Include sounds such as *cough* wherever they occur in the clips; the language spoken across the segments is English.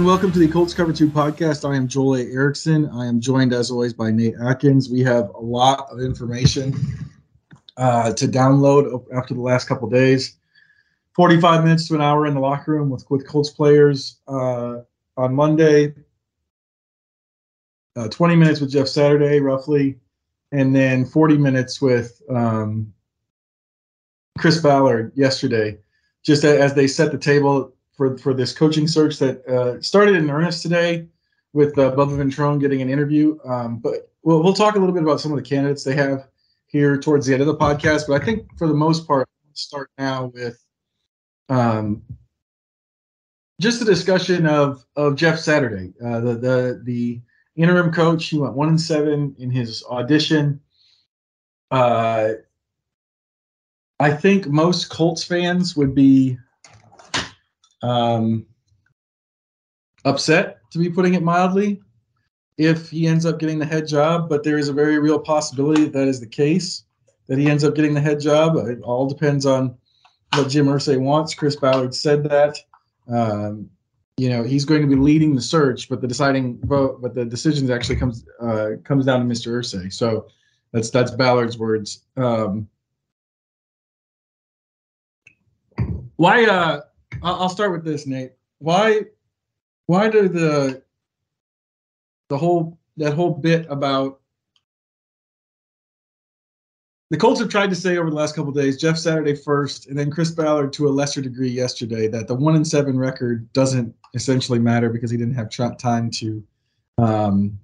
and welcome to the Colts Cover 2 podcast. I am Joel A. Erickson. I am joined, as always, by Nate Atkins. We have a lot of information uh, to download after the last couple days. 45 minutes to an hour in the locker room with, with Colts players uh, on Monday. Uh, 20 minutes with Jeff Saturday, roughly, and then 40 minutes with um, Chris Ballard yesterday, just as they set the table for for this coaching search that uh, started in earnest today with uh, Bubba Ventrone getting an interview. Um, but we'll, we'll talk a little bit about some of the candidates they have here towards the end of the podcast. But I think for the most part, start now with um, just a discussion of of Jeff Saturday, uh, the the the interim coach. He went one and seven in his audition. Uh, I think most Colts fans would be um, upset, to be putting it mildly, if he ends up getting the head job. But there is a very real possibility that, that is the case, that he ends up getting the head job. It all depends on what Jim Irsay wants. Chris Ballard said that. Um, you know, he's going to be leading the search, but the deciding vote, but the decisions actually comes uh, comes down to Mr. Irsay. So that's that's Ballard's words. Um, why uh I'll start with this, Nate. Why, why do the the whole that whole bit about the Colts have tried to say over the last couple days, Jeff Saturday first, and then Chris Ballard to a lesser degree yesterday, that the one and seven record doesn't essentially matter because he didn't have time to, um,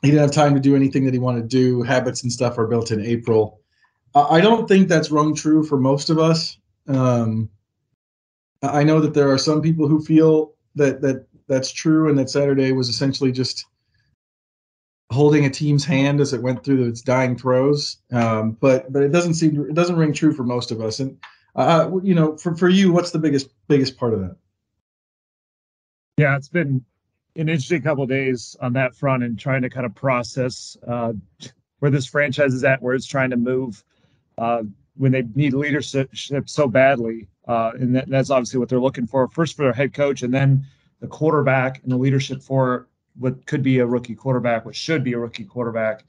he didn't have time to do anything that he wanted to do. Habits and stuff are built in April. I don't think that's rung true for most of us. Um, I know that there are some people who feel that that that's true, and that Saturday was essentially just holding a team's hand as it went through its dying throes. Um, but but it doesn't seem it doesn't ring true for most of us. And uh, you know, for for you, what's the biggest biggest part of that? Yeah, it's been an interesting couple days on that front and trying to kind of process uh, where this franchise is at, where it's trying to move uh, when they need leadership so badly. Uh, and that, that's obviously what they're looking for first for their head coach and then the quarterback and the leadership for what could be a rookie quarterback, what should be a rookie quarterback.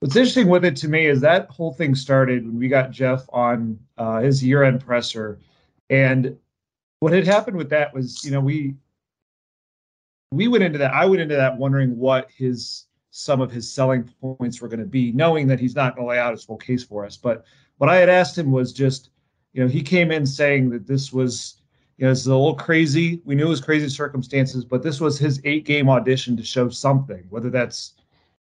What's interesting with it to me is that whole thing started when we got Jeff on uh, his year end presser. And what had happened with that was, you know, we we went into that. I went into that wondering what his some of his selling points were going to be, knowing that he's not going to lay out his full case for us. But what I had asked him was just you know, he came in saying that this was, you know, it's a little crazy. We knew it was crazy circumstances, but this was his eight game audition to show something, whether that's,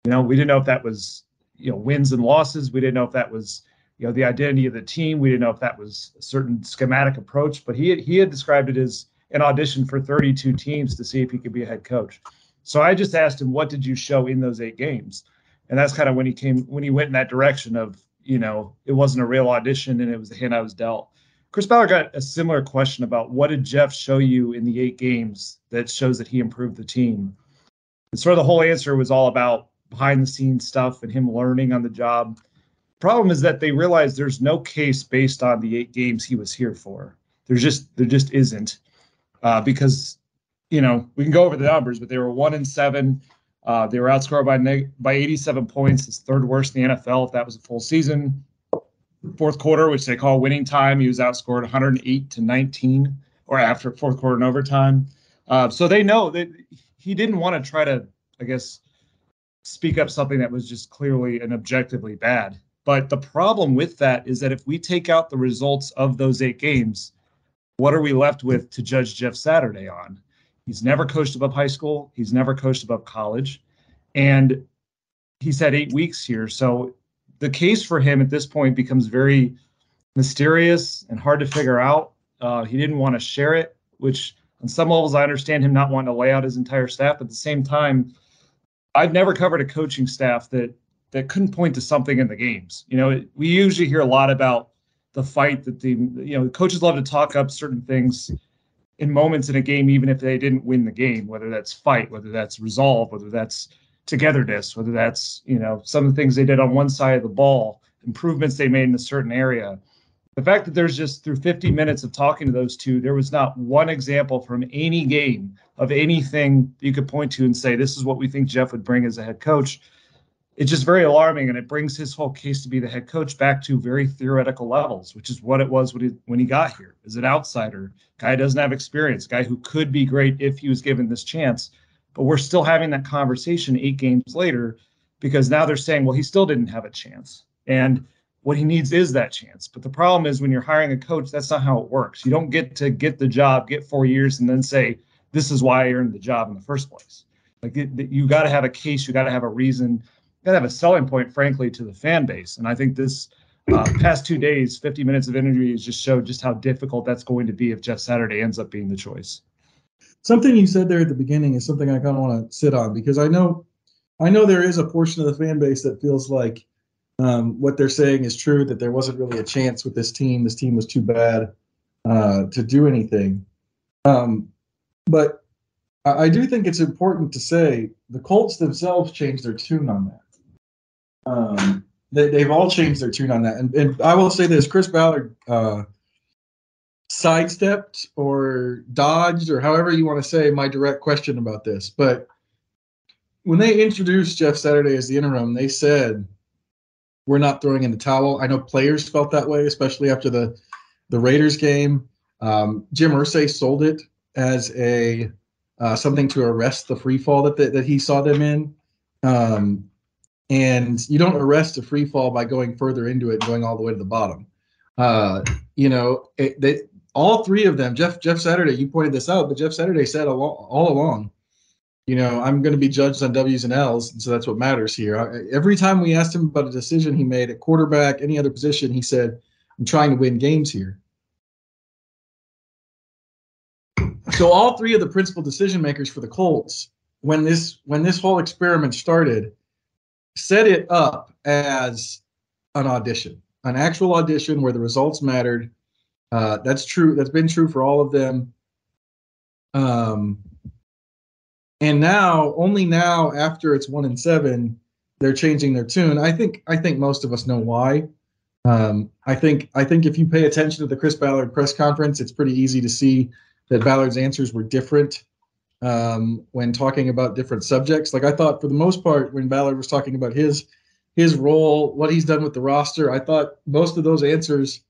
you know, we didn't know if that was, you know, wins and losses. We didn't know if that was, you know, the identity of the team. We didn't know if that was a certain schematic approach, but he had, he had described it as an audition for 32 teams to see if he could be a head coach. So I just asked him, what did you show in those eight games? And that's kind of when he came, when he went in that direction of, you know, it wasn't a real audition and it was the hand I was dealt. Chris Ballard got a similar question about what did Jeff show you in the eight games that shows that he improved the team? And sort of the whole answer was all about behind the scenes stuff and him learning on the job. Problem is that they realized there's no case based on the eight games he was here for. There's just there just isn't uh, because you know we can go over the numbers, but they were one and seven. Uh, they were outscored by neg- by 87 points. It's third worst in the NFL if that was a full season. Fourth quarter, which they call winning time, he was outscored 108 to 19, or after fourth quarter and overtime. Uh, so they know that he didn't want to try to, I guess, speak up something that was just clearly and objectively bad. But the problem with that is that if we take out the results of those eight games, what are we left with to judge Jeff Saturday on? He's never coached above high school. He's never coached above college. And he's had eight weeks here. So the case for him at this point becomes very mysterious and hard to figure out. Uh, he didn't want to share it, which on some levels I understand him not wanting to lay out his entire staff. But at the same time, I've never covered a coaching staff that that couldn't point to something in the games. You know, we usually hear a lot about the fight that the you know coaches love to talk up certain things in moments in a game, even if they didn't win the game, whether that's fight, whether that's resolve, whether that's togetherness, whether that's, you know, some of the things they did on one side of the ball, improvements they made in a certain area. the fact that there's just through 50 minutes of talking to those two, there was not one example from any game of anything you could point to and say, this is what we think Jeff would bring as a head coach. It's just very alarming, and it brings his whole case to be the head coach back to very theoretical levels, which is what it was when he, when he got here. As an outsider, guy doesn't have experience, guy who could be great if he was given this chance. But we're still having that conversation eight games later because now they're saying, well, he still didn't have a chance. And what he needs is that chance. But the problem is when you're hiring a coach, that's not how it works. You don't get to get the job, get four years, and then say, this is why I earned the job in the first place. Like it, you got to have a case, you got to have a reason, got to have a selling point, frankly, to the fan base. And I think this uh, past two days, 50 minutes of interviews just showed just how difficult that's going to be if Jeff Saturday ends up being the choice. Something you said there at the beginning is something I kind of want to sit on because I know, I know there is a portion of the fan base that feels like um, what they're saying is true that there wasn't really a chance with this team. This team was too bad uh, to do anything. Um, but I, I, do think it's important to say the Colts themselves changed their tune on that. Um, they, have all changed their tune on that. And, and I will say this Chris Ballard uh, sidestepped or dodged, or however you want to say, my direct question about this. But when they introduced Jeff Saturday as the interim, they said, we're not throwing in the towel. I know players felt that way, especially after the the Raiders game. Um, Jim Irsay sold it as a uh, something to arrest the free fall that, that, that he saw them in. Um, and you don't arrest a free fall by going further into it going all the way to the bottom. Uh, you know, it, they, all three of them, Jeff Jeff Saturday, you pointed this out, but Jeff Saturday said all, all along you know, I'm going to be judged on W's and L's, and so that's what matters here. I, every time we asked him about a decision he made at quarterback, any other position, he said, "I'm trying to win games here." So all three of the principal decision makers for the Colts, when this when this whole experiment started, set it up as an audition, an actual audition where the results mattered. Uh, that's true. That's been true for all of them. Um, and now, only now, after it's one and seven, they're changing their tune. I think I think most of us know why. Um, I think I think if you pay attention to the Chris Ballard press conference, it's pretty easy to see that Ballard's answers were different um, when talking about different subjects. Like I thought, for the most part, when Ballard was talking about his his role, what he's done with the roster, I thought most of those answers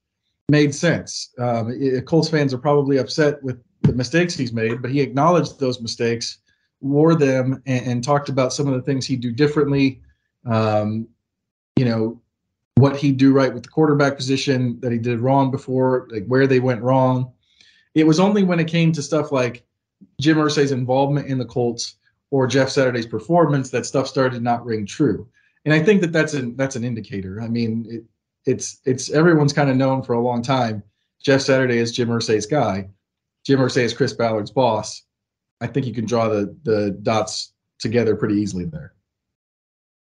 made sense. Um, it, Colts fans are probably upset with the mistakes he's made, but he acknowledged those mistakes wore them and, and, talked about some of the things he'd do differently. Um, you know, what he'd do right with the quarterback position that he did wrong before, like where they went wrong. It was only when it came to stuff like Jim Irsay's involvement in the Colts or Jeff Saturday's performance that stuff started to not ring true. And I think that that's an that's an indicator. I mean, it, it's it's everyone's kind of known for a long time. Jeff Saturday is Jim Irsay's guy. Jim Irsay is Chris Ballard's boss. I think you can draw the the dots together pretty easily there.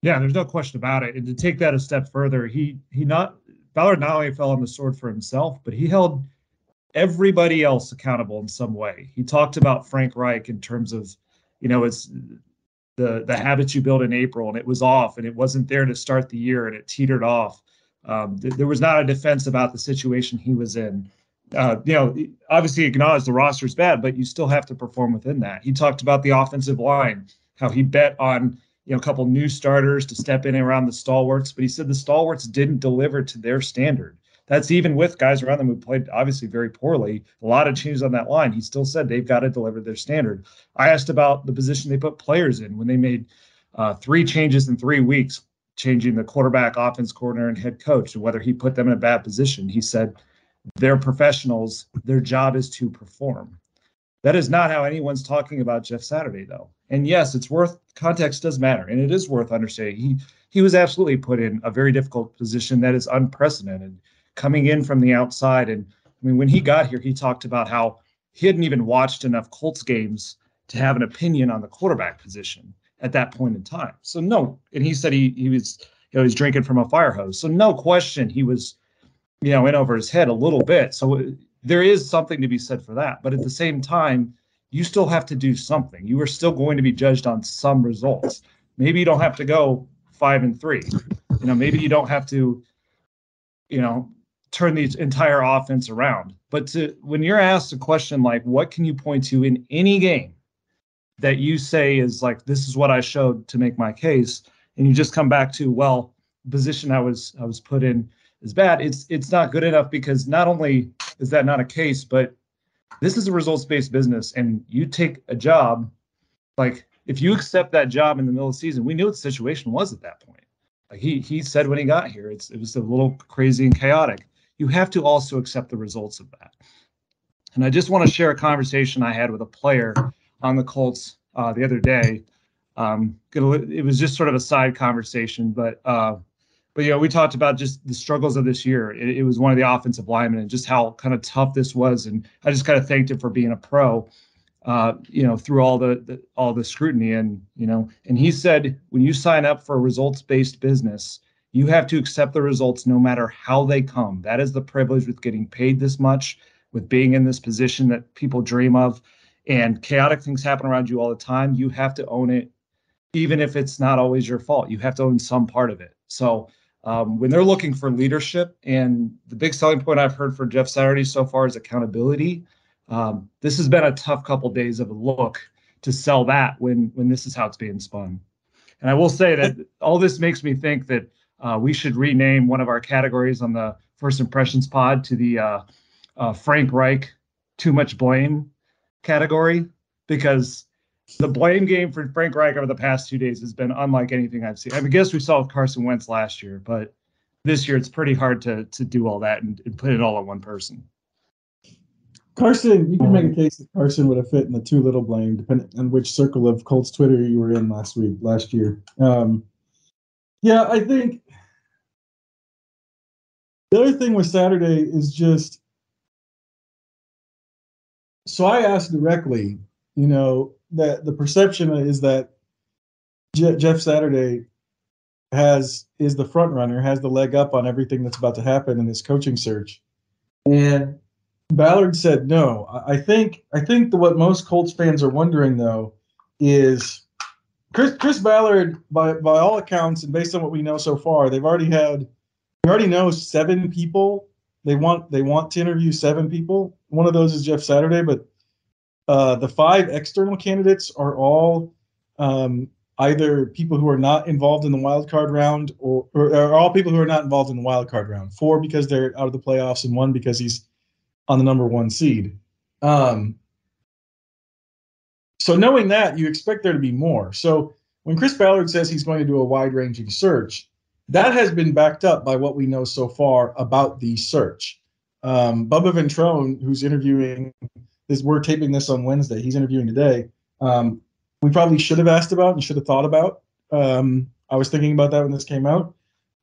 Yeah, there's no question about it. And to take that a step further, he he not Ballard not only fell on the sword for himself, but he held everybody else accountable in some way. He talked about Frank Reich in terms of, you know, it's the the habits you build in April, and it was off, and it wasn't there to start the year, and it teetered off. Um, th- there was not a defense about the situation he was in uh, you know, obviously acknowledge the roster is bad, but you still have to perform within that. He talked about the offensive line, how he bet on you know a couple new starters to step in around the stalwarts, but he said the stalwarts didn't deliver to their standard. That's even with guys around them who played obviously very poorly. A lot of changes on that line. He still said they've got to deliver their standard. I asked about the position they put players in when they made uh, three changes in three weeks, changing the quarterback, offense coordinator, and head coach, and whether he put them in a bad position. He said they're professionals. Their job is to perform. That is not how anyone's talking about Jeff Saturday, though. And yes, it's worth context does matter, and it is worth understanding. He he was absolutely put in a very difficult position that is unprecedented, coming in from the outside. And I mean, when he got here, he talked about how he hadn't even watched enough Colts games to have an opinion on the quarterback position at that point in time. So no, and he said he he was you know he's drinking from a fire hose. So no question he was you know, in over his head a little bit. So uh, there is something to be said for that. But at the same time, you still have to do something. You are still going to be judged on some results. Maybe you don't have to go five and three. You know, maybe you don't have to, you know, turn the entire offense around. But to, when you're asked a question like, what can you point to in any game that you say is like, this is what I showed to make my case, and you just come back to, well, position I was I was put in is bad. It's it's not good enough because not only is that not a case, but this is a results based business, and you take a job like if you accept that job in the middle of the season, we knew what the situation was at that point. Like he he said when he got here, it's it was a little crazy and chaotic. You have to also accept the results of that. And I just want to share a conversation I had with a player on the Colts uh, the other day. Um, it was just sort of a side conversation, but uh, but you know we talked about just the struggles of this year. It, it was one of the offensive linemen and just how kind of tough this was, and I just kind of thanked him for being a pro uh, you know, through all the, the, all the scrutiny, and you know, and he said when you sign up for a results-based business, you have to accept the results no matter how they come. That is the privilege with getting paid this much, with being in this position that people dream of, and chaotic things happen around you all the time. You have to own it, even if it's not always your fault. You have to own some part of it. So. Um, when they're looking for leadership, and the big selling point I've heard for Jeff Saturday so far is accountability um, this has been a tough couple days of a look to sell that when when this is how it's being spun. And I will say that all this makes me think that uh, we should rename one of our categories on the First Impressions Pod to the uh, uh, Frank Reich Too Much Blame category because the blame game for Frank Reich over the past two days has been unlike anything I've seen. I, mean, I guess we saw with Carson Wentz last year, but this year it's pretty hard to to do all that and, and put it all on one person. Carson, you can make a case that Carson would have fit in the too little blame, depending on which circle of Colts Twitter you were in last week, last year. Um, yeah, I think the other thing with Saturday is just so I asked directly, you know, that the perception is that Je- Jeff Saturday has is the front runner, has the leg up on everything that's about to happen in this coaching search. And Ballard said no. I think I think the, what most Colts fans are wondering though is Chris Chris Ballard, by by all accounts and based on what we know so far, they've already had we already know seven people. They want they want to interview seven people. One of those is Jeff Saturday, but uh, the five external candidates are all um, either people who are not involved in the wild card round or, or, all people who are not involved in the wild card round. Four because they're out of the playoffs, and one because he's on the number one seed. Um, so knowing that, you expect there to be more. So when Chris Ballard says he's going to do a wide-ranging search, that has been backed up by what we know so far about the search. Um, Bubba Ventrone, who's interviewing, is we're taping this on Wednesday. He's interviewing today. Um, we probably should have asked about and should have thought about. Um, I was thinking about that when this came out,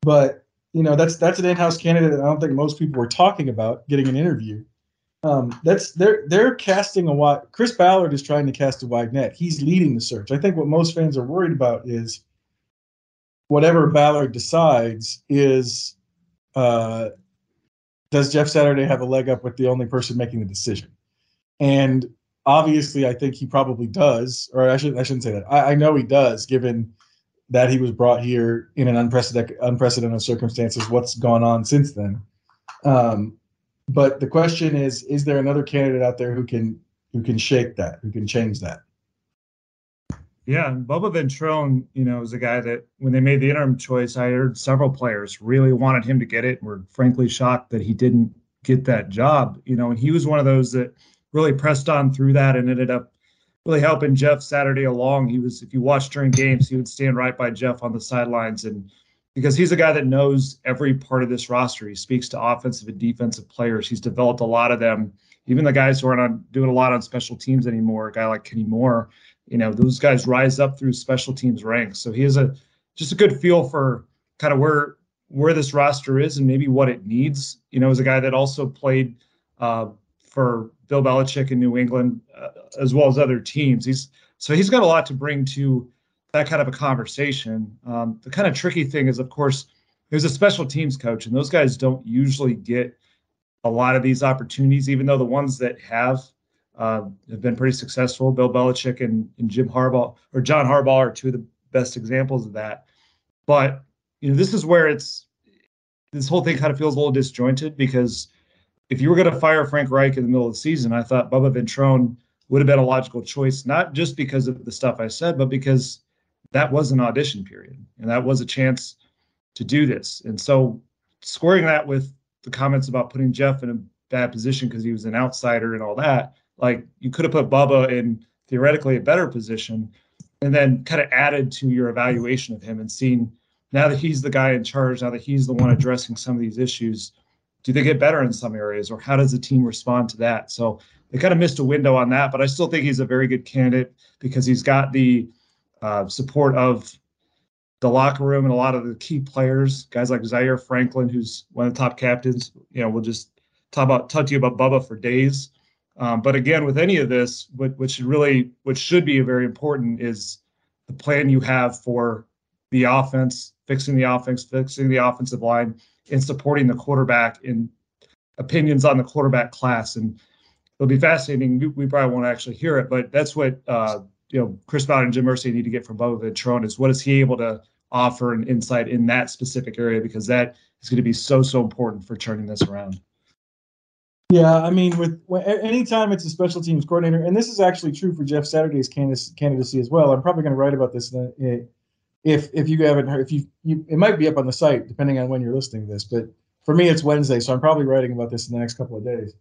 but you know that's that's an in-house candidate. I don't think most people were talking about getting an interview. Um, that's they're they're casting a wide. Chris Ballard is trying to cast a wide net. He's leading the search. I think what most fans are worried about is whatever Ballard decides is uh, does Jeff Saturday have a leg up with the only person making the decision? And obviously, I think he probably does, or I should I shouldn't say that. I, I know he does, given that he was brought here in an unprecedented unprecedented circumstances. What's gone on since then? Um, but the question is, is there another candidate out there who can who can shake that, who can change that? Yeah, and Bubba Ventrone, you know, is a guy that when they made the interim choice, I heard several players really wanted him to get it and were frankly shocked that he didn't get that job. You know, and he was one of those that really pressed on through that and ended up really helping Jeff Saturday along. He was, if you watch during games, he would stand right by Jeff on the sidelines and because he's a guy that knows every part of this roster. He speaks to offensive and defensive players. He's developed a lot of them. Even the guys who aren't doing a lot on special teams anymore, a guy like Kenny Moore, you know, those guys rise up through special teams ranks. So he has a just a good feel for kind of where where this roster is and maybe what it needs. You know, as a guy that also played uh, for Bill Belichick in New England uh, as well as other teams. He's so he's got a lot to bring to that kind of a conversation. Um, the kind of tricky thing is, of course, there's a special teams coach, and those guys don't usually get a lot of these opportunities, even though the ones that have uh, have been pretty successful. Bill Belichick and, and Jim Harbaugh or John Harbaugh are two of the best examples of that. But you know, this is where it's this whole thing kind of feels a little disjointed because if you were going to fire Frank Reich in the middle of the season, I thought Bubba Ventrone would have been a logical choice, not just because of the stuff I said, but because that was an audition period and that was a chance to do this. And so squaring that with the comments about putting Jeff in a bad position because he was an outsider and all that, like you could have put Bubba in theoretically a better position and then kind of added to your evaluation of him and seen now that he's the guy in charge, now that he's the one addressing some of these issues, do they get better in some areas or how does the team respond to that? So they kind of missed a window on that, but I still think he's a very good candidate because he's got the uh, support of the locker room and a lot of the key players, guys like Zaire Franklin, who's one of the top captains. You know, we'll just talk about talk to you about Bubba for days. Um, but again, with any of this, what what should really what should be very important is the plan you have for the offense, fixing the offense, fixing the offensive line, and supporting the quarterback in opinions on the quarterback class. And it'll be fascinating. We probably won't actually hear it, but that's what uh, you know Chris Ballard and Jim Irsay need to get from Bubba Ventrone is what is he able to offer an insight in that specific area because that is going to be so so important for turning this around. Yeah, I mean, with anytime it's a special teams coordinator, and this is actually true for Jeff Saturday's candidacy as well. I'm probably going to write about this if if you haven't heard. If you, you, it might be up on the site depending on when you're listening to this. But for me, it's Wednesday, so I'm probably writing about this in the next couple of days.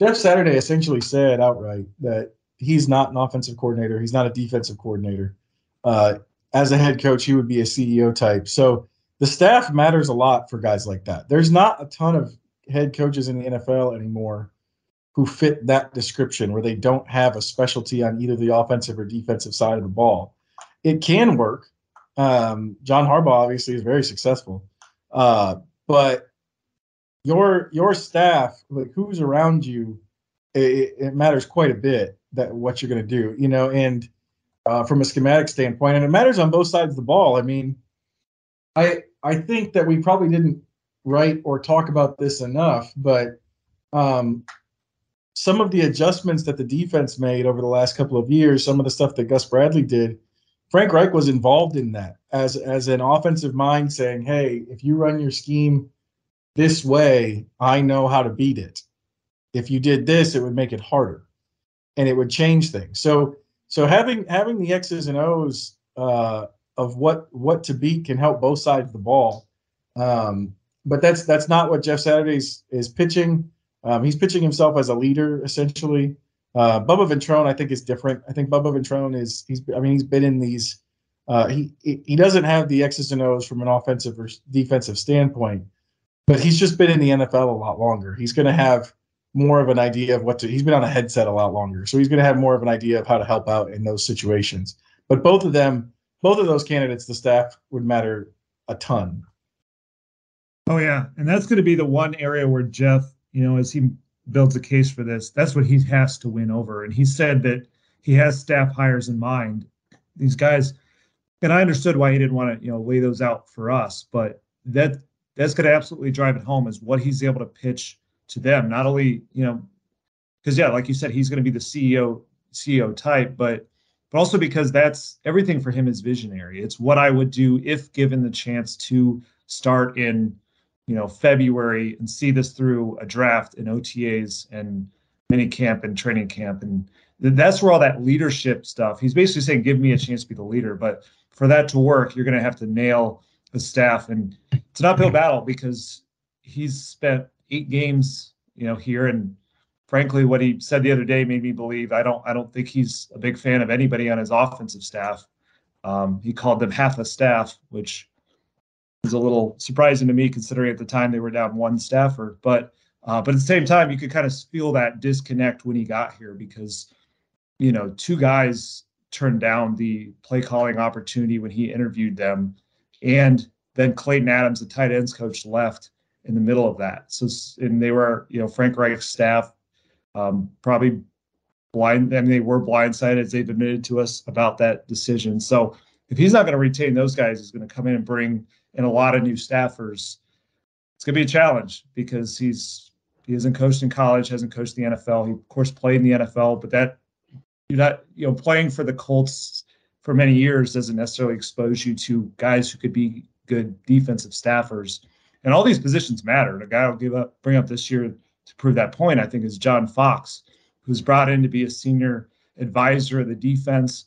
Jeff Saturday essentially said outright that he's not an offensive coordinator. He's not a defensive coordinator. Uh, as a head coach, he would be a CEO type. So the staff matters a lot for guys like that. There's not a ton of head coaches in the NFL anymore who fit that description where they don't have a specialty on either the offensive or defensive side of the ball. It can work. Um, John Harbaugh obviously is very successful, uh, but your your staff, like who's around you, it, it matters quite a bit that what you're going to do. You know, and uh, from a schematic standpoint, and it matters on both sides of the ball. I mean, I I think that we probably didn't write or talk about this enough, but um, some of the adjustments that the defense made over the last couple of years, some of the stuff that Gus Bradley did, Frank Reich was involved in that as as an offensive mind, saying, "Hey, if you run your scheme this way, I know how to beat it. If you did this, it would make it harder, and it would change things." So so having having the X's and O's uh, of what what to beat can help both sides of the ball. Um, but that's that's not what Jeff Saturdays is pitching. Um, he's pitching himself as a leader essentially. Uh, Bubba Ventrone, I think, is different. I think Bubba Ventrone is he's I mean he's been in these. Uh, he he doesn't have the X's and O's from an offensive or defensive standpoint, but he's just been in the NFL a lot longer. He's going to have more of an idea of what to. He's been on a headset a lot longer, so he's going to have more of an idea of how to help out in those situations. But both of them, both of those candidates, the staff would matter a ton. Oh yeah, and that's going to be the one area where Jeff, you know, as he builds a case for this, that's what he has to win over. And he said that he has staff hires in mind. These guys, and I understood why he didn't want to, you know, lay those out for us, but that that's going to absolutely drive it home is what he's able to pitch to them. Not only, you know, because yeah, like you said, he's going to be the CEO CEO type, but but also because that's everything for him is visionary. It's what I would do if given the chance to start in, you know, February and see this through a draft and OTAs and mini camp and training camp and that's where all that leadership stuff. He's basically saying, "Give me a chance to be the leader." But for that to work, you're going to have to nail the staff, and it's an uphill battle because he's spent eight games, you know, here. And frankly, what he said the other day made me believe I don't I don't think he's a big fan of anybody on his offensive staff. Um, he called them half a staff, which is a little surprising to me considering at the time they were down one staffer. But uh, but at the same time, you could kind of feel that disconnect when he got here because you know two guys turned down the play calling opportunity when he interviewed them, and then Klayton Adams, the tight ends coach, left in the middle of that. So, and they were, you know, Frank Reich's staff um, probably blind. I mean, they were blindsided as they've admitted to us about that decision. So, if he's not going to retain those guys, he's going to come in and bring in a lot of new staffers. It's going to be a challenge because he's he hasn't coached in college, hasn't coached the NFL. He of course played in the NFL, but that you're not, you know, playing for the Colts for many years doesn't necessarily expose you to guys who could be good defensive staffers And all these positions matter. And a guy I'll give up, bring up this year to prove that point, I think, is John Fox, who's brought in to be a senior advisor of the defense.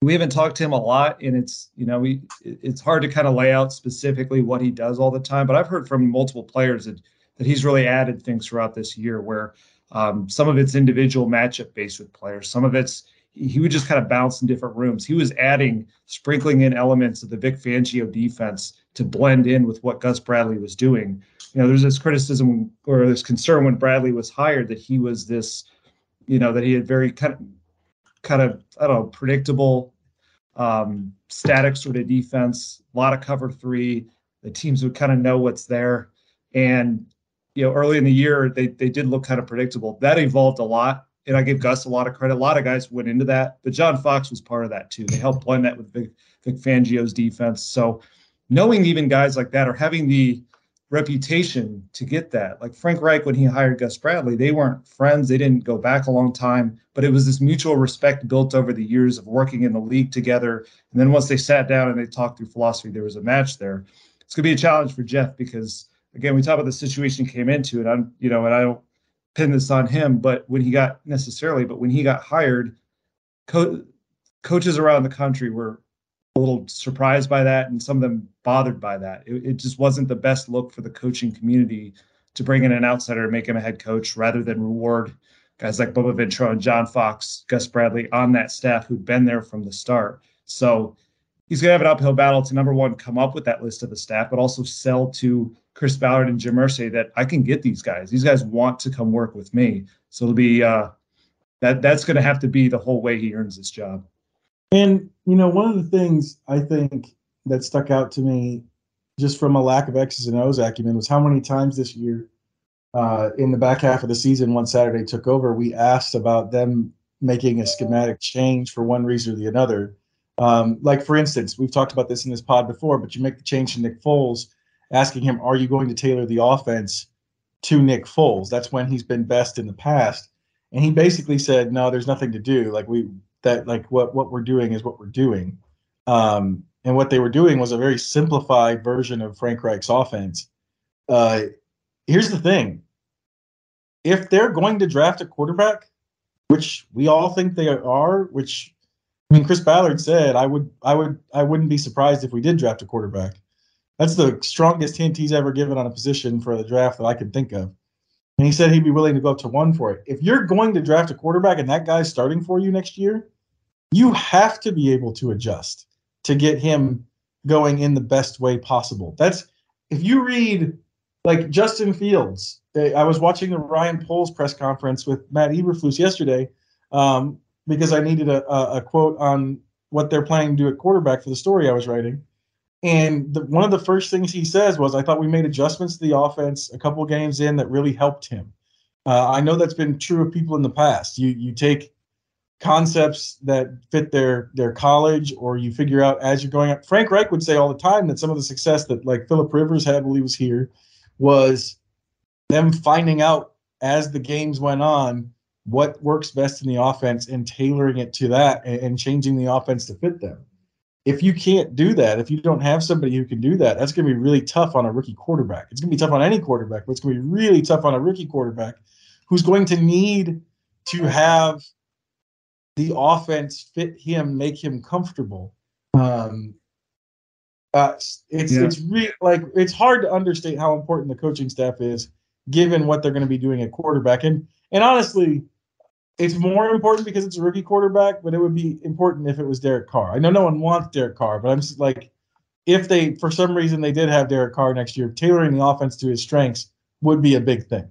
We haven't talked to him a lot, and it's you know we it's hard to kind of lay out specifically what he does all the time. But I've heard from multiple players that that he's really added things throughout this year where um, some of it's individual matchup based with players, some of it's he would just kind of bounce in different rooms. He was adding, sprinkling in elements of the Vic Fangio defense to blend in with what Gus Bradley was doing. You know, there's this criticism or this concern when Bradley was hired that he was this, you know, that he had very kind of, kind of, I don't know, predictable, um, static sort of defense, a lot of cover three. The teams would kind of know what's there. And you know, early in the year, they they did look kind of predictable. That evolved a lot, and I give Gus a lot of credit. A lot of guys went into that, but John Fox was part of that too. They helped blend that with Vic, Vic Fangio's defense. So knowing even guys like that or having the reputation to get that, like Frank Reich when he hired Gus Bradley, they weren't friends. They didn't go back a long time, but it was this mutual respect built over the years of working in the league together. And then once they sat down and they talked through philosophy, there was a match there. It's going to be a challenge for Jeff because again, we talk about the situation he came into, and I'm, you know, and I don't pin this on him, but when he got necessarily, but when he got hired, co- coaches around the country were a little surprised by that, and some of them bothered by that. It, it just wasn't the best look for the coaching community to bring in an outsider and make him a head coach rather than reward guys like Bubba Ventrone and John Fox, Gus Bradley on that staff who'd been there from the start. So he's going to have an uphill battle to number one, come up with that list of the staff, but also sell to Chris Ballard and Jim Irsay that I can get these guys. These guys want to come work with me. So it'll be uh, that that's going to have to be the whole way he earns this job. And you know, one of the things I think that stuck out to me, just from a lack of X's and O's acumen, was how many times this year, uh, in the back half of the season, when Saturday took over, we asked about them making a schematic change for one reason or the other. Um, like for instance, we've talked about this in this pod before, but you make the change to Nick Foles asking him, "Are you going to tailor the offense to Nick Foles?" That's when he's been best in the past, and he basically said, "No, there's nothing to do. Like we that like what what we're doing is what we're doing." Um, and what they were doing was a very simplified version of Frank Reich's offense. Uh, here's the thing: if they're going to draft a quarterback, which we all think they are, which I mean, Chris Ballard said, I would, I would, I wouldn't be surprised if we did draft a quarterback. That's the strongest hint he's ever given on a position for the draft that I can think of. And he said he'd be willing to go up to one for it. If you're going to draft a quarterback and that guy's starting for you next year, you have to be able to adjust to get him going in the best way possible. That's if you read like Justin Fields. Eh, I was watching the Ryan Poles press conference with Matt Eberflus yesterday um, because I needed a, a, a quote on what they're planning to do at quarterback for the story I was writing. And the, one of the first things he says was, I thought we made adjustments to the offense a couple games in that really helped him. Uh, I know that's been true of people in the past. You you take concepts that fit their their college, or you figure out as you're going up. Frank Reich would say all the time that some of the success that like Philip Rivers had while he was here was them finding out as the games went on what works best in the offense and tailoring it to that and, and changing the offense to fit them if you can't do that, if you don't have somebody who can do that, that's going to be really tough on a rookie quarterback. It's going to be tough on any quarterback, but it's going to be really tough on a rookie quarterback who's going to need to have the offense fit him, make him comfortable. Um, uh, it's yeah. it's really like it's hard to understate how important the coaching staff is, given what they're going to be doing at quarterback. And and honestly, it's more important because it's a rookie quarterback, but it would be important if it was Derek Carr. I know no one wants Derek Carr, but I'm just like, if they, for some reason, they did have Derek Carr next year, tailoring the offense to his strengths would be a big thing.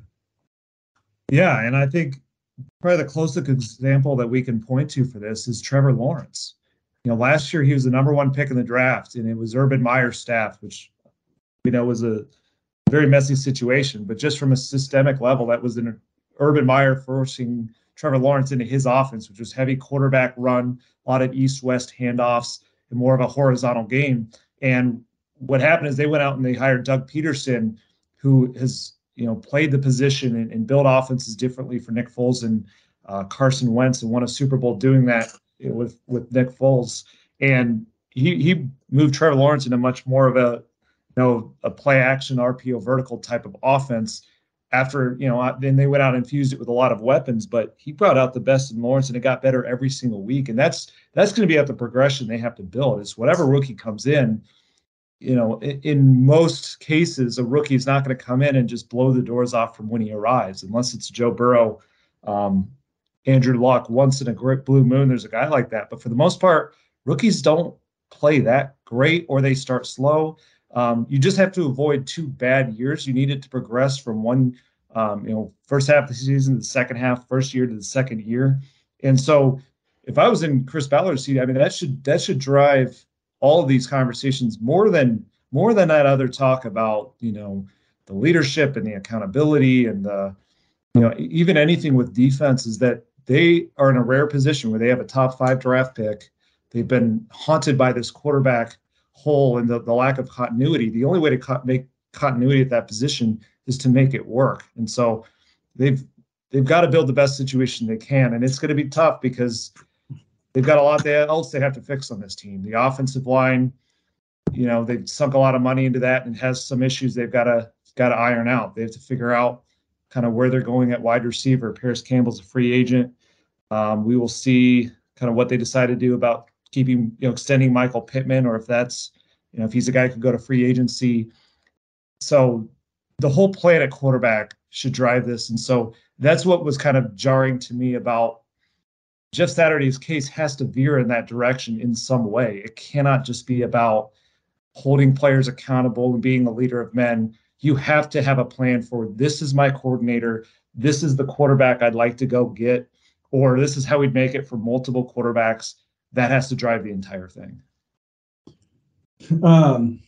Yeah, and I think probably the closest example that we can point to for this is Trevor Lawrence. You know, last year he was the number one pick in the draft, and it was Urban Meyer's staff, which you know was a very messy situation. But just from a systemic level, that was an Urban Meyer forcing Trevor Lawrence into his offense, which was heavy quarterback run, a lot of east west handoffs, and more of a horizontal game. And what happened is they went out and they hired Doug Pederson, who has you know played the position and, and built offenses differently for Nick Foles and uh, Carson Wentz, and won a Super Bowl doing that with with Nick Foles. And he he moved Trevor Lawrence into much more of a you know, a play action RPO vertical type of offense. After you know, then they went out and fused it with a lot of weapons. But he brought out the best in Lawrence, and it got better every single week. And that's that's going to be at the progression they have to build. Is whatever rookie comes in, you know, in, in most cases, a rookie is not going to come in and just blow the doors off from when he arrives, unless it's Joe Burrow, um, Andrew Luck. Once in a great blue moon, there's a guy like that. But for the most part, rookies don't play that great, or they start slow. Um, you just have to avoid two bad years. You need it to progress from one, um, you know, first half of the season to the second half, first year to the second year. And so, if I was in Chris Ballard's seat, I mean, that should that should drive all of these conversations more than more than that other talk about you know the leadership and the accountability and the you know even anything with defense is that they are in a rare position where they have a top five draft pick. They've been haunted by this quarterback hole and the, the lack of continuity. The only way to co- make continuity at that position is to make it work. And so they've they've got to build the best situation they can, and it's going to be tough because they've got a lot else they have to fix on this team. The offensive line, you know, they've sunk a lot of money into that and has some issues they've got to got to iron out. They have to figure out kind of where they're going at wide receiver. Parris Campbell's a free agent. Um, we will see kind of what they decide to do about keeping, you know, extending Michael Pittman, or if that's, you know, if he's a guy who could go to free agency. So the whole plan at quarterback should drive this. And so that's what was kind of jarring to me about Jeff Saturday's case has to veer in that direction in some way. It cannot just be about holding players accountable and being a leader of men. You have to have a plan for this is my coordinator. This is the quarterback I'd like to go get, or this is how we'd make it for multiple quarterbacks that has to drive the entire thing. Um,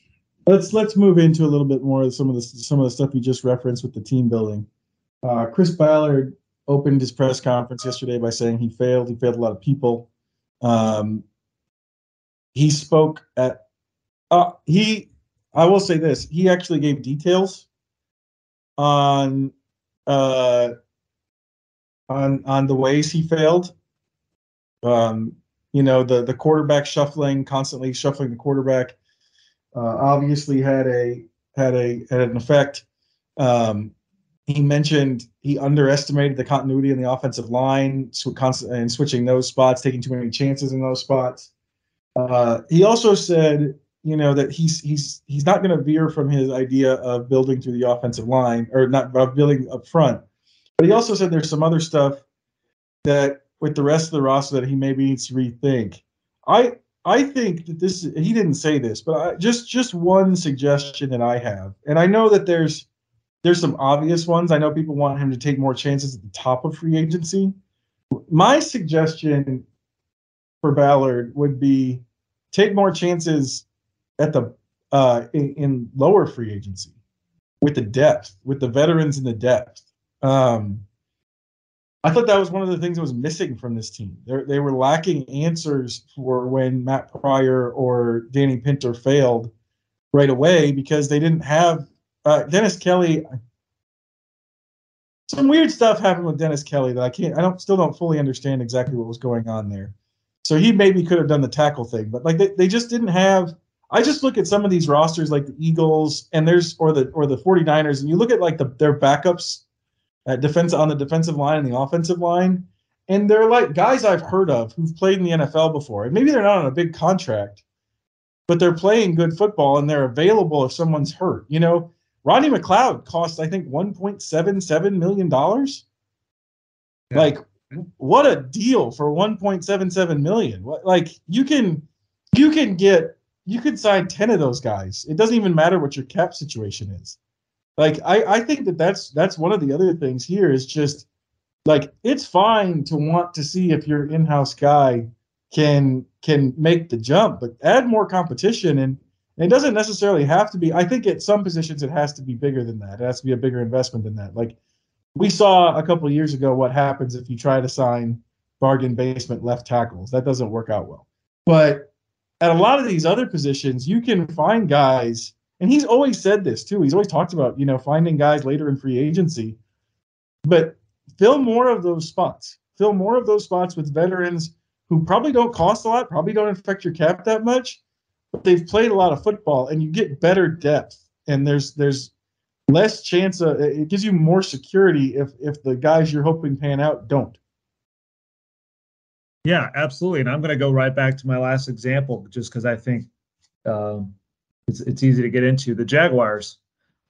let's let's move into a little bit more of some of the some of the stuff you just referenced with the team building. Uh, Chris Ballard opened his press conference yesterday by saying he failed. He failed a lot of people. Um, he spoke at. Uh, he, I will say this. He actually gave details on uh, on on the ways he failed. Um, you know the the quarterback shuffling, constantly shuffling the quarterback, uh, obviously had a had a had an effect. Um, he mentioned he underestimated the continuity in the offensive line sw- and switching those spots, taking too many chances in those spots. Uh, he also said, you know, that he's he's he's not going to veer from his idea of building through the offensive line or not of building up front. But he also said there's some other stuff that with the rest of the roster that he maybe needs to rethink. I I think that this he didn't say this, but I, just just one suggestion that I have, and I know that there's there's some obvious ones. I know people want him to take more chances at the top of free agency. My suggestion for Ballard would be take more chances at the uh, in, in lower free agency with the depth, with the veterans in the depth. Um, I thought that was one of the things that was missing from this team. They they were lacking answers for when Matt Pryor or Danny Pinter failed right away because they didn't have uh, Dennis Kelly. Some weird stuff happened with Dennis Kelly that I can't. I don't still don't fully understand exactly what was going on there. So he maybe could have done the tackle thing, but like they, they just didn't have. I just look at some of these rosters like the Eagles and there's or the or the 49ers and you look at like the their backups at defense on the defensive line and the offensive line. And they're like guys I've heard of who've played in the NFL before. And maybe they're not on a big contract, but they're playing good football and they're available if someone's hurt. You know, Rodney McLeod cost, I think, $1.77 million. Yeah. Like, what a deal for 1.77 million. What like you can you can get you could sign 10 of those guys. It doesn't even matter what your cap situation is like I, I think that that's that's one of the other things here is just like it's fine to want to see if your in-house guy can can make the jump but add more competition and, it doesn't necessarily have to be i think at some positions it has to be bigger than that. It has to be a bigger investment than that. Like we saw a couple years ago what happens if you try to sign bargain basement left tackles. That doesn't work out well. But at a lot of these other positions you can find guys and he's always said this too. He's always talked about, you know, finding guys later in free agency. But fill more of those spots. Fill more of those spots with veterans who probably don't cost a lot, probably don't affect your cap that much, but they've played a lot of football, and you get better depth, and there's there's less chance of it gives you more security if if the guys you're hoping pan out don't. Yeah, absolutely. And I'm going to go right back to my last example, just because I think um, it's it's easy to get into the Jaguars.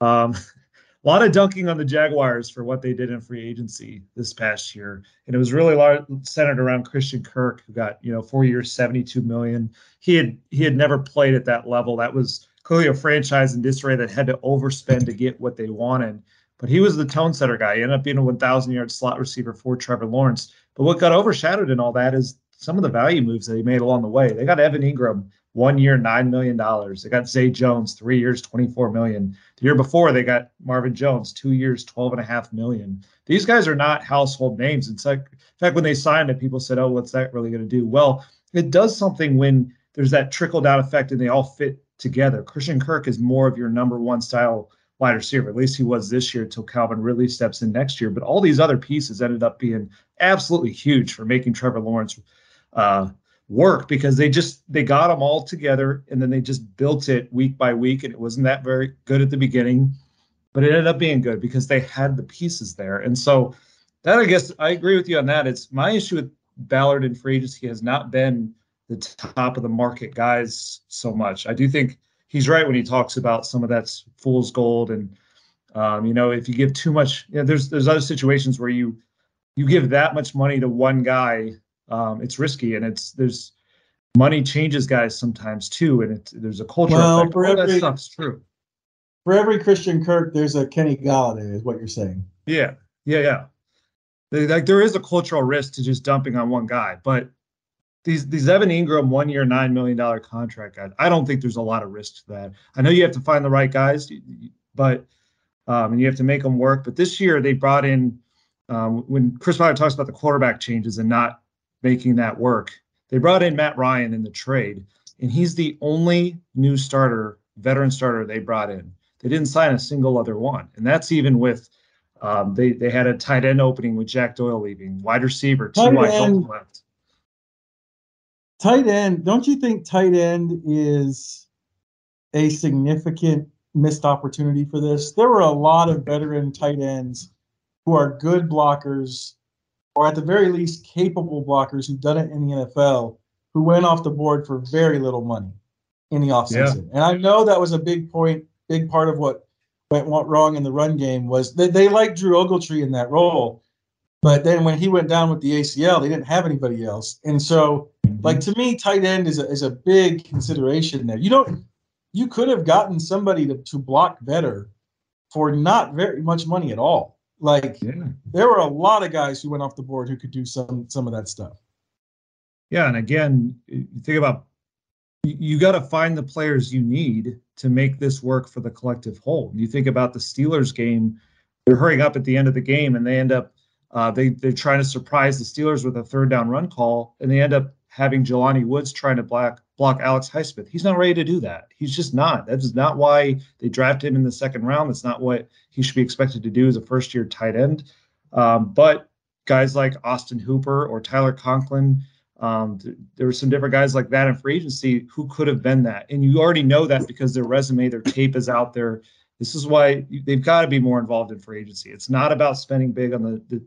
Um, a *laughs* lot of dunking on the Jaguars for what they did in free agency this past year, and it was really large, centered around Christian Kirk, who got you know four years, seventy-two million. He had he had never played at that level. That was clearly a franchise in disarray that had to overspend to get what they wanted. But he was the tone setter guy. He ended up being a 1,000 yard slot receiver for Trevor Lawrence. But what got overshadowed in all that is some of the value moves that he made along the way. They got Evan Engram one year, $9 million. They got Zay Jones, three years, 24 million. The year before, they got Marvin Jones, two years, 12.5 million. These guys are not household names. It's like, in fact, when they signed it, people said, oh, what's that really going to do? Well, it does something when there's that trickle down effect and they all fit together. Christian Kirk is more of your number one style wide receiver. At least he was this year until Calvin Ridley steps in next year. But all these other pieces ended up being absolutely huge for making Trevor Lawrence uh, work because they just they got them all together and then they just built it week by week and it wasn't that very good at the beginning but it ended up being good because they had the pieces there. And so that i guess i agree with you on that. It's my issue with ballard and free agency has not been the top of the market guys so much. I do think he's right when he talks about some of that's fool's gold and um, you know if you give too much you know, there's there's other situations where you you give that much money to one guy um, it's risky and it's there's money changes guys sometimes too, and it's there's a culture. Well, effect. for All every- that stuff's true. For every Christian Kirk, there's a Kenny Golladay, is what you're saying. Yeah, yeah, yeah. They- Like there is a cultural risk to just dumping on one guy, but these these Evan Engram one year nine million dollar contract guys, I don't think there's a lot of risk to that. I know you have to find the right guys, but um, and you have to make them work. But this year they brought in um, when Chris Ballard talks about the quarterback changes and not making that work. They brought in Matt Ryan in the trade, and he's the only new starter, veteran starter they brought in. They didn't sign a single other one, and that's even with um, they they had a tight end opening with Jack Doyle leaving, wide receiver, two Tight wide end. left. Tight end, don't you think tight end is a significant missed opportunity for this? There were a lot of veteran tight ends who are good blockers, or at the very least capable blockers who've done it in the NFL, who went off the board for very little money in the offseason. And I know that was a big point, big part of what went wrong in the run game was they, they liked Drew Ogletree in that role. But then when he went down with the ACL, they didn't have anybody else. And so like to me, tight end is a, is a big consideration there. You don't you could have gotten somebody to, to block better for not very much money at all. Like Yeah. there were a lot of guys who went off the board who could do some some of that stuff. Yeah, and again, think about you, got to find the players you need to make this work for the collective whole. You think about the Steelers game; they're hurrying up at the end of the game, and they end up uh, they they're trying to surprise the Steelers with a third down run call, and they end up having Jelani Woods trying to block block Alex Highsmith. He's not ready to do that. He's just not. That is not why they drafted him in the second round. That's not what he should be expected to do as a first year tight end. Um, but guys like Austin Hooper or Tyler Conklin. Um, th- there were some different guys like that in free agency who could have been that, and you already know that because their resume, their tape is out there. This is why they've got to be more involved in free agency. It's not about spending big on the, the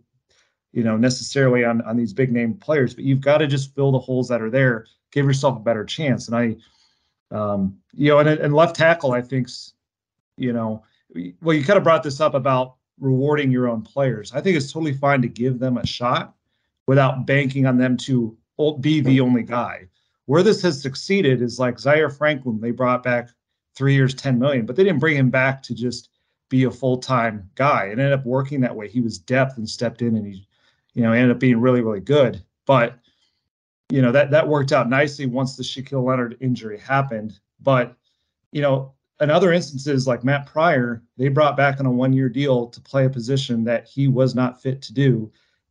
you know, necessarily on on these big name players, but you've got to just fill the holes that are there, give yourself a better chance. And I, um, you know, and and left tackle, I think's, you know, well, you kind of brought this up about rewarding your own players. I think it's totally fine to give them a shot without banking on them to be the only guy. Where this has succeeded is like Zaire Franklin, they brought back three years, 10 million, but they didn't bring him back to just be a full-time guy. It ended up working that way. He was depth and stepped in and he, you know, ended up being really, really good. But you know, that that worked out nicely once the Shaquille Leonard injury happened. But, you know, in other instances like Matt Pryor, they brought back on a one-year deal to play a position that he was not fit to do.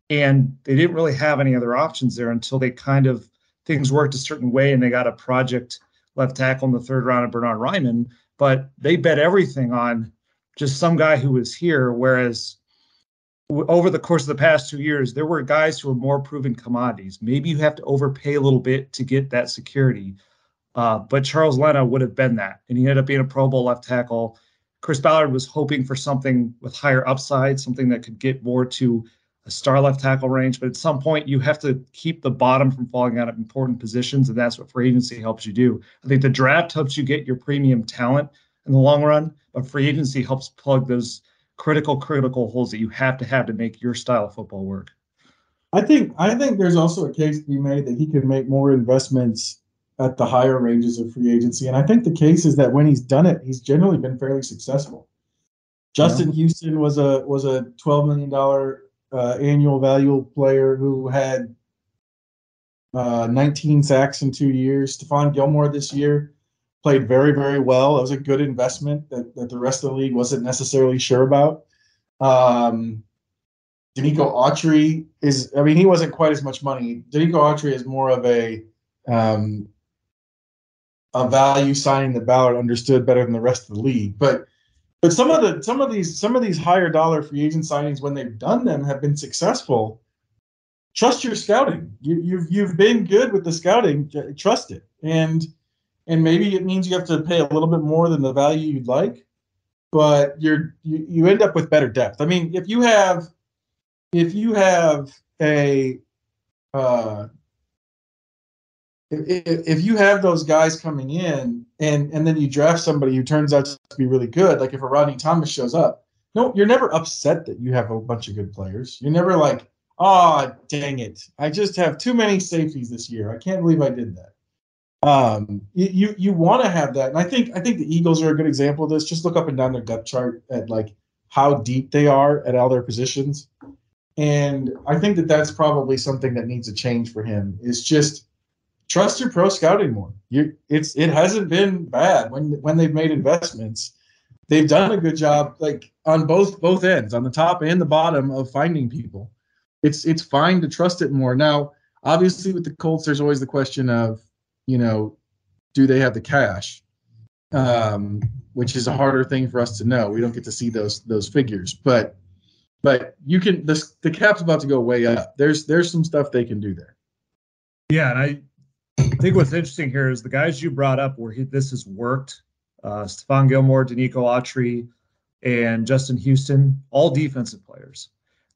And they didn't really have any other options there until they kind of things worked a certain way and they got a project left tackle in the third round of Bernhard Raimann. But they bet everything on just some guy who was here. Whereas over the course of the past two years, there were guys who were more proven commodities. Maybe you have to overpay a little bit to get that security. Uh, but Charles Leno would have been that, and he ended up being a Pro Bowl left tackle. Chris Ballard was hoping for something with higher upside, something that could get more to a star left tackle range. But at some point, you have to keep the bottom from falling out of important positions, and that's what free agency helps you do. I think the draft helps you get your premium talent in the long run, but free agency helps plug those critical, critical holes that you have to have to make your style of football work. I think I think there's also a case to be made that he could make more investments at the higher ranges of free agency. And I think the case is that when he's done it, he's generally been fairly successful. Justin yeah. Houston was a was a twelve million dollar uh, annual value player who had uh, 19 sacks in two years. Stephon Gilmore this year played very very well. It was a good investment that, that the rest of the league wasn't necessarily sure about. Um, Denico Autry is, I mean, he wasn't quite as much money. Denico Autry is more of a um, a value signing that Ballard understood better than the rest of the league. But but some of the some of these some of these higher dollar free agent signings when they've done them have been successful. Trust your scouting. You, you've you've been good with the scouting. Trust it, and and maybe it means you have to pay a little bit more than the value you'd like, but you're you, you end up with better depth. I mean, if you have if you have a uh, if, if you have those guys coming in and and then you draft somebody who turns out to be really good, like if a Rodney Thomas shows up, no, you're never upset that you have a bunch of good players. You're never like, oh dang it, I just have too many safeties this year. I can't believe I did that. Um, you you, you want to have that, and I think I think the Eagles are a good example of this. Just look up and down their depth chart at like how deep they are at all their positions, and I think that that's probably something that needs a change for him. Is just trust your pro scouting more. You, it's it hasn't been bad when when they've made investments. They've done a good job, like on both both ends, on the top and the bottom of finding people. It's it's fine to trust it more. Now, obviously, with the Colts, there's always the question of, you know, do they have the cash? Um, which is a harder thing for us to know. We don't get to see those those figures, but but you can the the cap's about to go way up. There's there's some stuff they can do there. Yeah, and I think what's interesting here is the guys you brought up where he, this has worked. Uh, Stephon Gilmore, Denico Autry, and Justin Houston, all defensive players.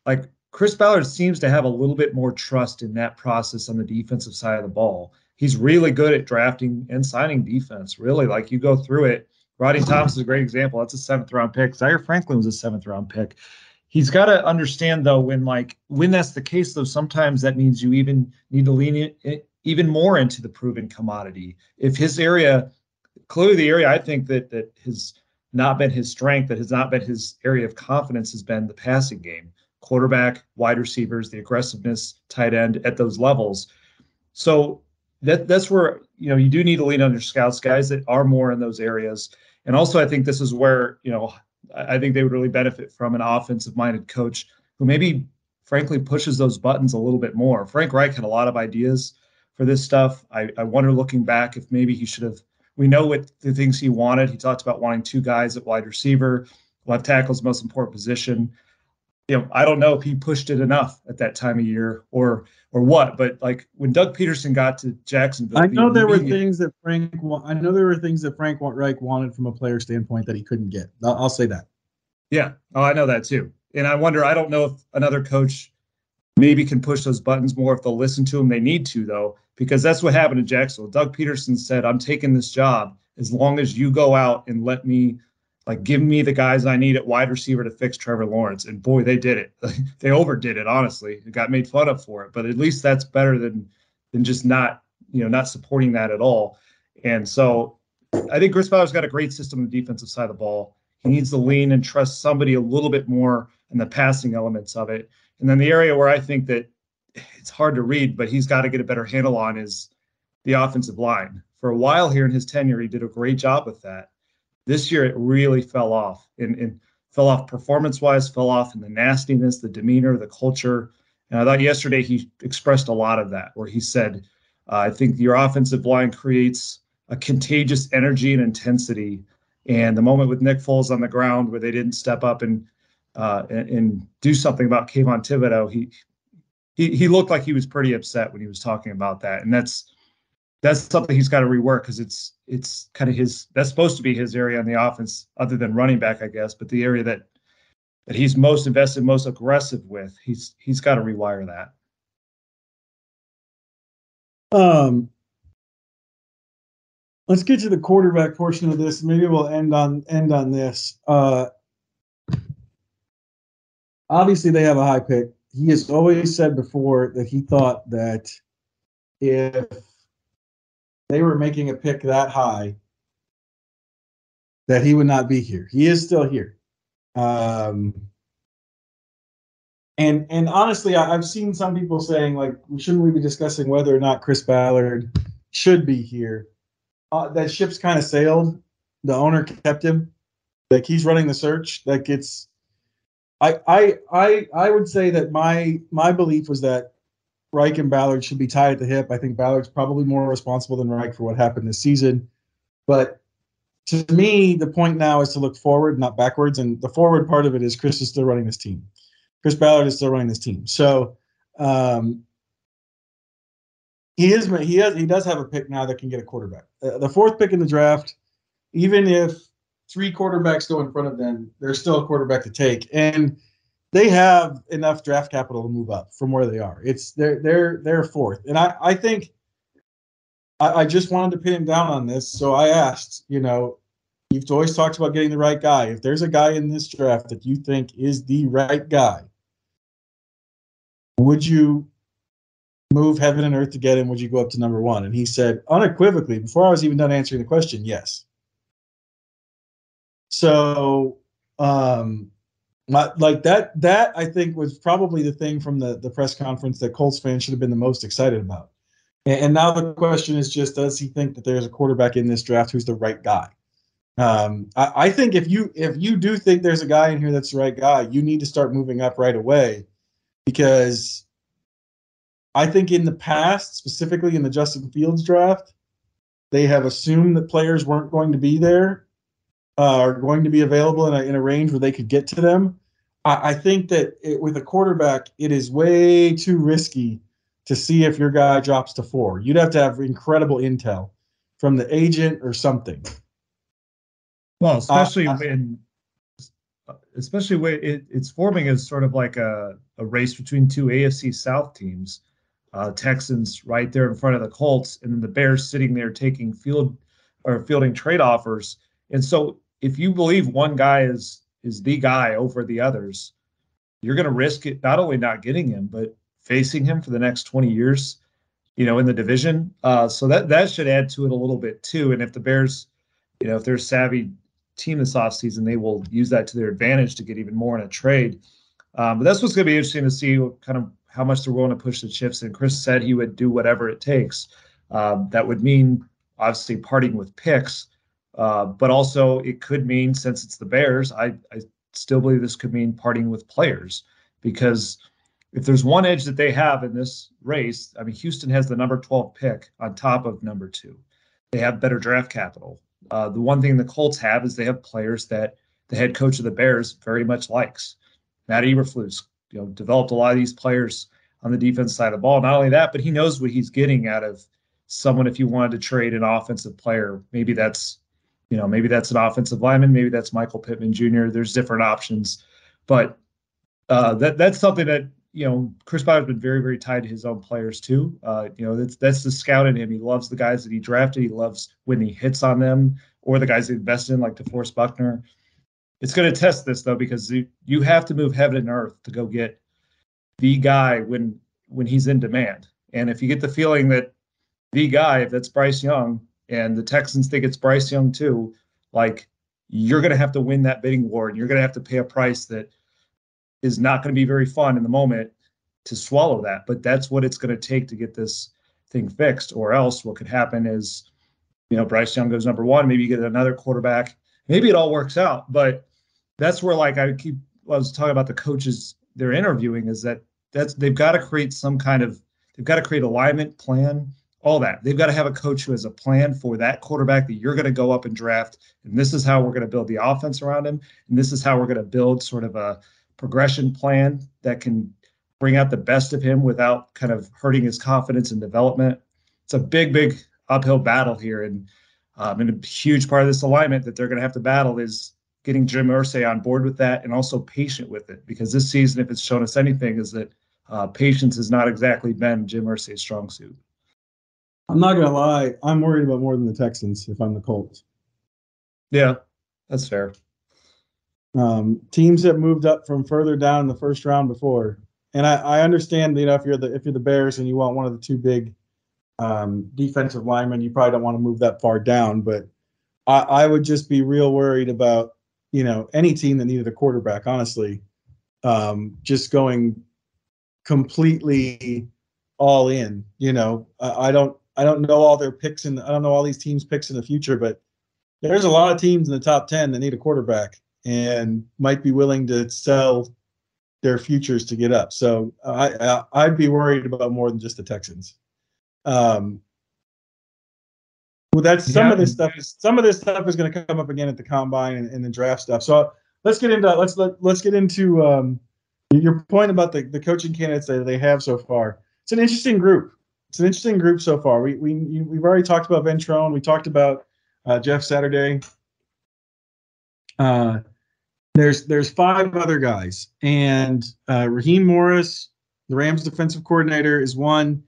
Like Chris Ballard seems to have a little bit more trust in that process on the defensive side of the ball. He's really good at drafting and signing defense. Really, like you go through it. Rodney Thomas is a great example. That's a seventh round pick. Zaire Franklin was a seventh round pick. He's got to understand though when like when that's the case though sometimes that means you even need to lean in, even more into the proven commodity. If his area, clearly the area I think that that has not been his strength, that has not been his area of confidence, has been the passing game, quarterback, wide receivers, the aggressiveness, tight end at those levels. So that that's where you know you do need to lean on your scouts, guys that are more in those areas. And also, I think this is where you know I think they would really benefit from an offensive-minded coach who maybe, frankly, pushes those buttons a little bit more. Frank Reich had a lot of ideas for this stuff. I, I wonder looking back if maybe he should have. We know what the things he wanted. He talked about wanting two guys at wide receiver. Left tackle is the most important position. You know, I don't know if he pushed it enough at that time of year or or what, but like when Doug Pederson got to Jacksonville, I know there were things that Frank. I know there were things that Frank Reich wanted from a player standpoint that he couldn't get. I'll, I'll say that. Yeah, oh, I know that too. And I wonder. I don't know if another coach maybe can push those buttons more if they'll listen to him. They need to though because that's what happened to Jacksonville. Doug Pederson said, "I'm taking this job as long as you go out and let me." Like, give me the guys I need at wide receiver to fix Trevor Lawrence. And boy, they did it. *laughs* they overdid it, honestly. It got made fun of for it. But at least that's better than than just not, you know, not supporting that at all. And so I think Chris Ballard's got a great system on the defensive side of the ball. He needs to lean and trust somebody a little bit more in the passing elements of it. And then the area where I think that it's hard to read, but he's got to get a better handle on is the offensive line. For a while here in his tenure, he did a great job with that. This year, it really fell off and, and fell off performance wise, fell off in the nastiness, the demeanor, the culture. And I thought yesterday he expressed a lot of that, where he said, uh, I think your offensive line creates a contagious energy and intensity. And the moment with Nick Foles on the ground where they didn't step up and uh, and, and, do something about Kayvon Thibodeaux, he he he looked like he was pretty upset when he was talking about that, and that's that's something he's got to rework because it's it's kind of his that's supposed to be his area on the offense, other than running back, I guess. But the area that that he's most invested, most aggressive with, he's he's got to rewire that. Um, let's get to the quarterback portion of this. Maybe we'll end on end on this. Uh, obviously, they have a high pick. He has always said before that he thought that if they were making a pick that high, that he would not be here. He is still here. Um, and and honestly, I, have seen some people saying like, shouldn't we be discussing whether or not Chris Ballard should be here? Uh, that ship's kind of sailed. The owner kept him. Like he's running the search. Like it's. I I I I would say that my my belief was that Reich and Ballard should be tied at the hip. I think Ballard's probably more responsible than Reich for what happened this season. But to me, the point now is to look forward, not backwards. And the forward part of it is Chris is still running this team. Chris Ballard is still running this team. So um, he is he has he does have a pick now that can get a quarterback. Uh, the fourth pick in the draft, even if three quarterbacks go in front of them, there's still a quarterback to take. And they have enough draft capital to move up from where they are. It's they're they're they're fourth, and I I think I, I just wanted to pin him down on this, so I asked, you know, you've always talked about getting the right guy. If there's a guy in this draft that you think is the right guy, would you move heaven and earth to get him? Would you go up to number one? And he said unequivocally, before I was even done answering the question, yes. So um like that that I think was probably the thing from the the press conference that Colts fans should have been the most excited about. And, and now the question is just does he think that there's a quarterback in this draft who's the right guy? Um, I, I think if you if you do think there's a guy in here that's the right guy, you need to start moving up right away because I think in the past, specifically in the Justin Fields draft, they have assumed that players weren't going to be there uh, are going to be available in a, in a range where they could get to them. I, I think that it, with a quarterback, it is way too risky to see if your guy drops to four. You'd have to have incredible intel from the agent or something. Well, especially uh, when, especially when it, it's forming as sort of like a, a race between two AFC South teams. Uh, Texans right there in front of the Colts, and then the Bears sitting there taking field or fielding trade offers. And so if you believe one guy is is the guy over the others, you're going to risk it not only not getting him, but facing him for the next 20 years, you know, in the division. Uh, so that that should add to it a little bit too. And if the Bears, you know, if they're savvy team this offseason, they will use that to their advantage to get even more in a trade. Um, but that's what's going to be interesting to see kind of how much they're willing to push the chips. And Chris said he would do whatever it takes. Um, that would mean obviously parting with picks. Uh, but also, it could mean since it's the Bears, I, I still believe this could mean parting with players because if there's one edge that they have in this race, I mean, Houston has the number 12 pick on top of number two. They have better draft capital. Uh, the one thing the Colts have is they have players that the head coach of the Bears very much likes. Matt Eberflus, you know, developed a lot of these players on the defense side of the ball. Not only that, but he knows what he's getting out of someone. If you wanted to trade an offensive player, maybe that's you know, maybe that's an offensive lineman, maybe that's Michael Pittman Jr. There's different options, but uh, that that's something that you know Chris Ballard's been very very tied to his own players too. Uh, you know, that's that's the scout in him. He loves the guys that he drafted. He loves when he hits on them or the guys he invested in, like DeForest Buckner. It's going to test this though because you, you have to move heaven and earth to go get the guy when when he's in demand. And if you get the feeling that the guy, if that's Bryce Young, and the Texans think it's Bryce Young too, like you're going to have to win that bidding war and you're going to have to pay a price that is not going to be very fun in the moment to swallow that. But that's what it's going to take to get this thing fixed. Or else what could happen is, you know, Bryce Young goes number one, maybe you get another quarterback. Maybe it all works out. But that's where like I keep I was talking about the coaches they're interviewing is that that's they've got to create some kind of they've got to create alignment plan all that. They've got to have a coach who has a plan for that quarterback that you're going to go up and draft. And this is how we're going to build the offense around him. And this is how we're going to build sort of a progression plan that can bring out the best of him without kind of hurting his confidence and development. It's a big, big uphill battle here, and um, and a huge part of this alignment that they're going to have to battle is getting Jim Irsay on board with that and also patient with it. Because this season, if it's shown us anything, is that uh, patience has not exactly been Jim Irsay's strong suit. I'm not gonna lie, I'm worried about more than the Texans if I'm the Colts. Yeah, that's fair. Um, teams that moved up from further down in the first round before, and I, I understand, you know, if you're the if you're the Bears and you want one of the two big um, defensive linemen, you probably don't want to move that far down. But I, I would just be real worried about, you know, any team that needed a quarterback. Honestly, um, just going completely all in. You know, I, I don't I don't know all their picks and I don't know all these teams' picks in the future, but there's a lot of teams in the top ten that need a quarterback and might be willing to sell their futures to get up. So I, I would be worried about more than just the Texans. Um, well, that's some yeah. of this stuff. Is, some of this stuff is going to come up again at the combine and, and the draft stuff. So let's get into let's let let's get into um, your point about the the coaching candidates that they have so far. It's an interesting group. It's an interesting group so far. We we we've already talked about Ventrone. We talked about uh, Jeff Saturday. Uh, there's there's five other guys, and uh, Raheem Morris, the Rams defensive coordinator, is one.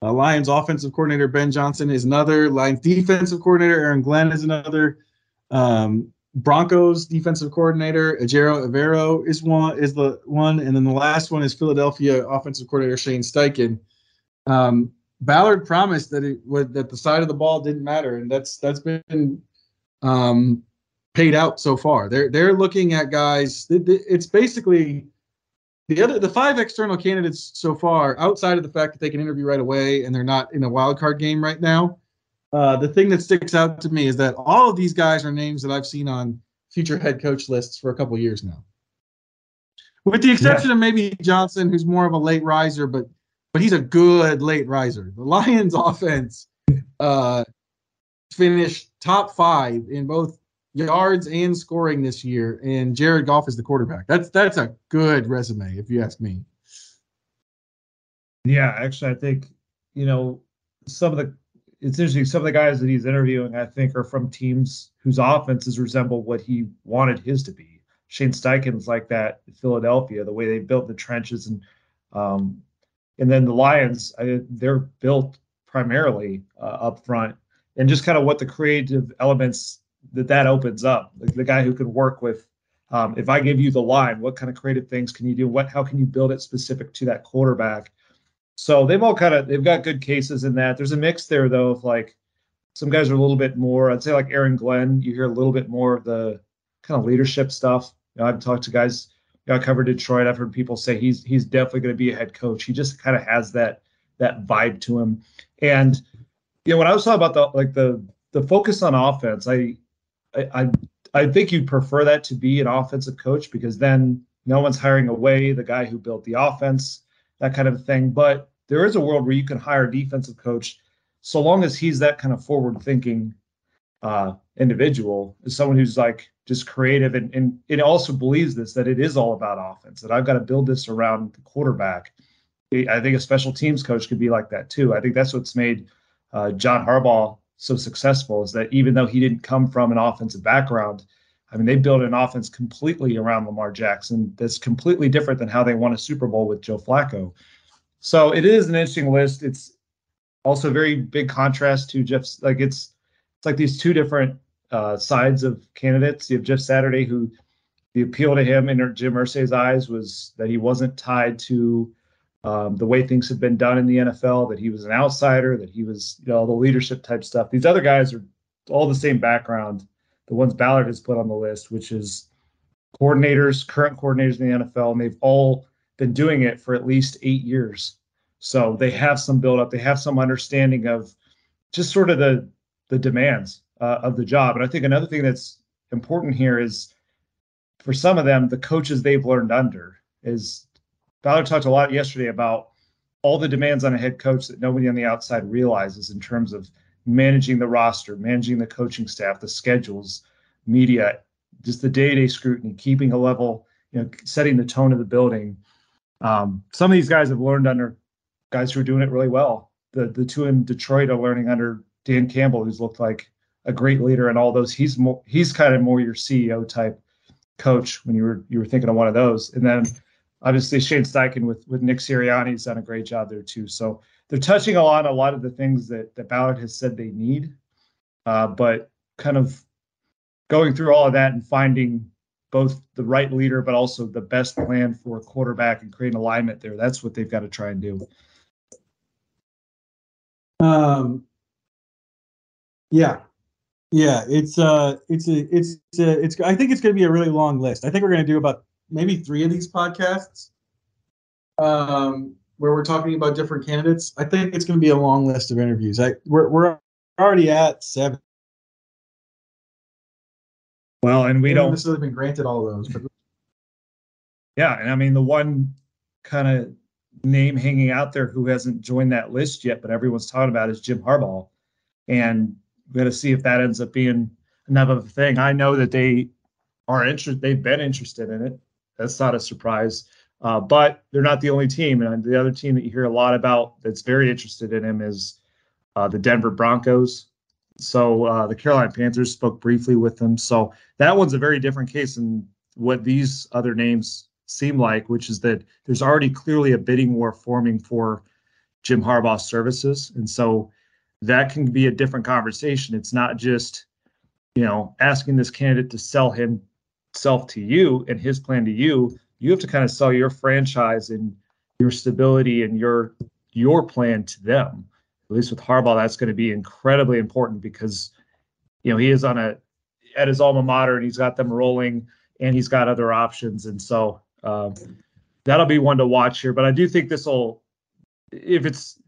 Uh, Lions offensive coordinator Ben Johnson is another. Lions defensive coordinator Aaron Glenn is another. Um, Broncos defensive coordinator Ejiro Evero is one is the one, and then the last one is Philadelphia offensive coordinator Shane Steichen. Um, Ballard promised that it would that the side of the ball didn't matter, and that's that's been um, paid out so far. They're they're looking at guys. It's basically the other the five external candidates so far, outside of the fact that they can interview right away and they're not in a wild card game right now. Uh, the thing that sticks out to me is that all of these guys are names that I've seen on future head coach lists for a couple years now, with the exception yeah. of maybe Johnson, who's more of a late riser, but but he's a good late riser. The Lions *laughs* offense uh, finished top five in both yards and scoring this year, and Jared Goff is the quarterback. That's that's a good resume, if you ask me. Yeah, actually, I think you know some of the it's interesting. Some of the guys that he's interviewing, I think, are from teams whose offenses resemble what he wanted his to be. Shane Steichen's like that in Philadelphia, the way they built the trenches and um, and then the Lions, I, they're built primarily uh, up front and just kind of what the creative elements that that opens up. Like the guy who can work with, um, if I give you the line, what kind of creative things can you do? What, how can you build it specific to that quarterback? So they've all kind of they've got good cases in that. There's a mix there though of like some guys are a little bit more. I'd say like Aaron Glenn. You hear a little bit more of the kind of leadership stuff. You know, I've talked to guys. I covered Detroit. I've heard people say he's he's definitely going to be a head coach. He just kind of has that that vibe to him. And you know, when I was talking about the like the the focus on offense, I I, I think you'd prefer that to be an offensive coach because then no one's hiring away the guy who built the offense, that kind of thing. But there is a world where you can hire a defensive coach so long as he's that kind of forward thinking uh, individual, is someone who's like just creative and, and it also believes this that it is all about offense, that I've got to build this around the quarterback. I think a special teams coach could be like that too. I think that's what's made uh, John Harbaugh so successful is that even though he didn't come from an offensive background, I mean, they built an offense completely around Lamar Jackson that's completely different than how they won a Super Bowl with Joe Flacco. So it is an interesting list. It's also very big contrast to Jeff's. Like it's it's like these two different uh, sides of candidates. You have Jeff Saturday, who the appeal to him in Jim Irsay's eyes was that he wasn't tied to um, the way things have been done in the NFL, that he was an outsider, that he was, you know, all the leadership type stuff. These other guys are all the same background. The ones Ballard has put on the list, which is coordinators, current coordinators in the NFL, and they've all been doing it for at least eight years. So they have some build up, they have some understanding of just sort of the the demands uh, of the job. And I think another thing that's important here is for some of them, the coaches they've learned under is Ballard talked a lot yesterday about all the demands on a head coach that nobody on the outside realizes in terms of managing the roster, managing the coaching staff, the schedules, media, just the day-to-day scrutiny, keeping a level, you know, setting the tone of the building. Um, some of these guys have learned under guys who are doing it really well. The the two in Detroit are learning under Dan Campbell, who's looked like a great leader and all those. He's more he's kind of more your CEO type coach when you were you were thinking of one of those. And then obviously Shane Steichen with with Nick Sirianni's done a great job there too. So they're touching on a lot of the things that that Ballard has said they need, uh, but kind of going through all of that and finding both the right leader but also the best plan for a quarterback and creating alignment there. That's what they've got to try and do. Um. Yeah, yeah. It's uh, it's a, it's a, it's. I think it's going to be a really long list. I think we're going to do about maybe three of these podcasts. Um, where we're talking about different candidates. I think it's going to be a long list of interviews. I we're we're already at seven. Well, and we, We don't necessarily been granted all of those, but Yeah, and I mean the one kind of name hanging out there who hasn't joined that list yet, but everyone's talking about is Jim Harbaugh, and got to see if that ends up being enough of a thing. I know that they are interested; they've been interested in it. That's not a surprise, uh, but they're not the only team. And the other team that you hear a lot about that's very interested in him is uh, the Denver Broncos. So uh, the Carolina Panthers spoke briefly with them. So that one's a very different case than what these other names seem like, which is that there's already clearly a bidding war forming for Jim Harbaugh's services. And so that can be a different conversation. It's not just, you know, asking this candidate to sell himself to you and his plan to you. You have to kind of sell your franchise and your stability and your your plan to them. At least with Harbaugh, that's going to be incredibly important because, you know, he is on a at his alma mater and he's got them rolling and he's got other options. And so um, that'll be one to watch here. But I do think this will, if it's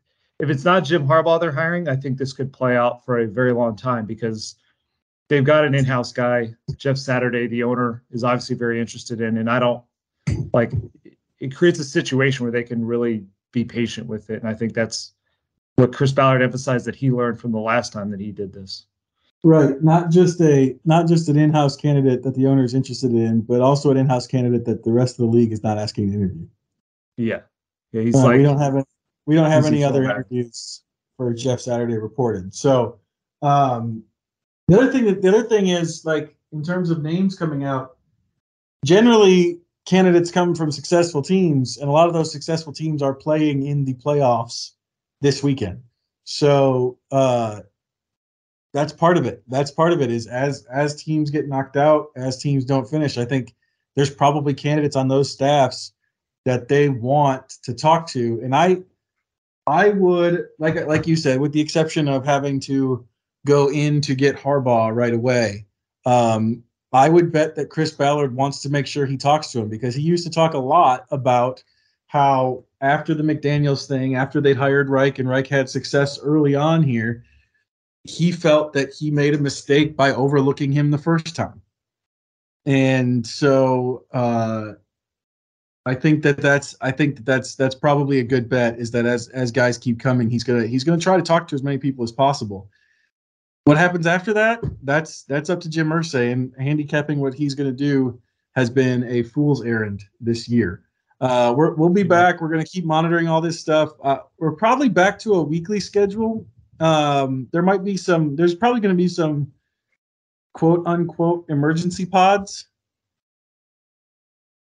if it's not Jim Harbaugh they're hiring, I think this could play out for a very long time because they've got an in-house guy, Jeff Saturday, the owner is obviously very interested in, and I don't like it creates a situation where they can really be patient with it. And I think that's what Chris Ballard emphasized that he learned from the last time that he did this. right, not just a not just an in-house candidate that the owner is interested in, but also an in-house candidate that the rest of the league is not asking to interview. Yeah. Yeah. He's Uh, like, we don't have any, we don't have any other interviews for Jeff Saturday reported. So um, the other thing that the other thing is like in terms of names coming out, generally candidates come from successful teams, and a lot of those successful teams are playing in the playoffs this weekend. So uh, that's part of it. That's part of it is as as teams get knocked out, as teams don't finish. I think there's probably candidates on those staffs that they want to talk to, and I I would like like you said, with the exception of having to go in to get Harbaugh right away. Um, I would bet that Chris Ballard wants to make sure he talks to him because he used to talk a lot about how after the McDaniels thing, after they'd hired Reich and Reich had success early on here, he felt that he made a mistake by overlooking him the first time. And so uh, I think that that's I think that that's that's probably a good bet is that as as guys keep coming, he's gonna he's gonna try to talk to as many people as possible. What happens after that? That's that's up to Jim Irsay, and handicapping what he's gonna do has been a fool's errand this year. Uh, we're, we'll be back. We're to keep monitoring all this stuff. Uh, we're probably back to a weekly schedule. Um, there might be some. There's probably to be some quote unquote emergency pods.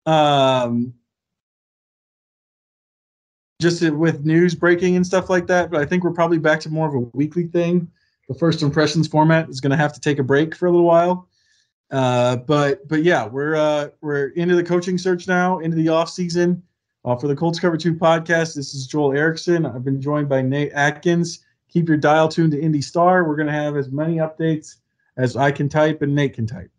Um, just with news breaking and stuff like that. But I think we're probably back to more of a weekly thing. The first impressions format is going to have to take a break for a little while. Uh, but but yeah, we're uh, we're into the coaching search now, into the off season. Uh, for the Colts Cover Two podcast, this is Joel Erickson. I've been joined by Nate Atkins. Keep your dial tuned to IndyStar. We're going to have as many updates as I can type and Nate can type.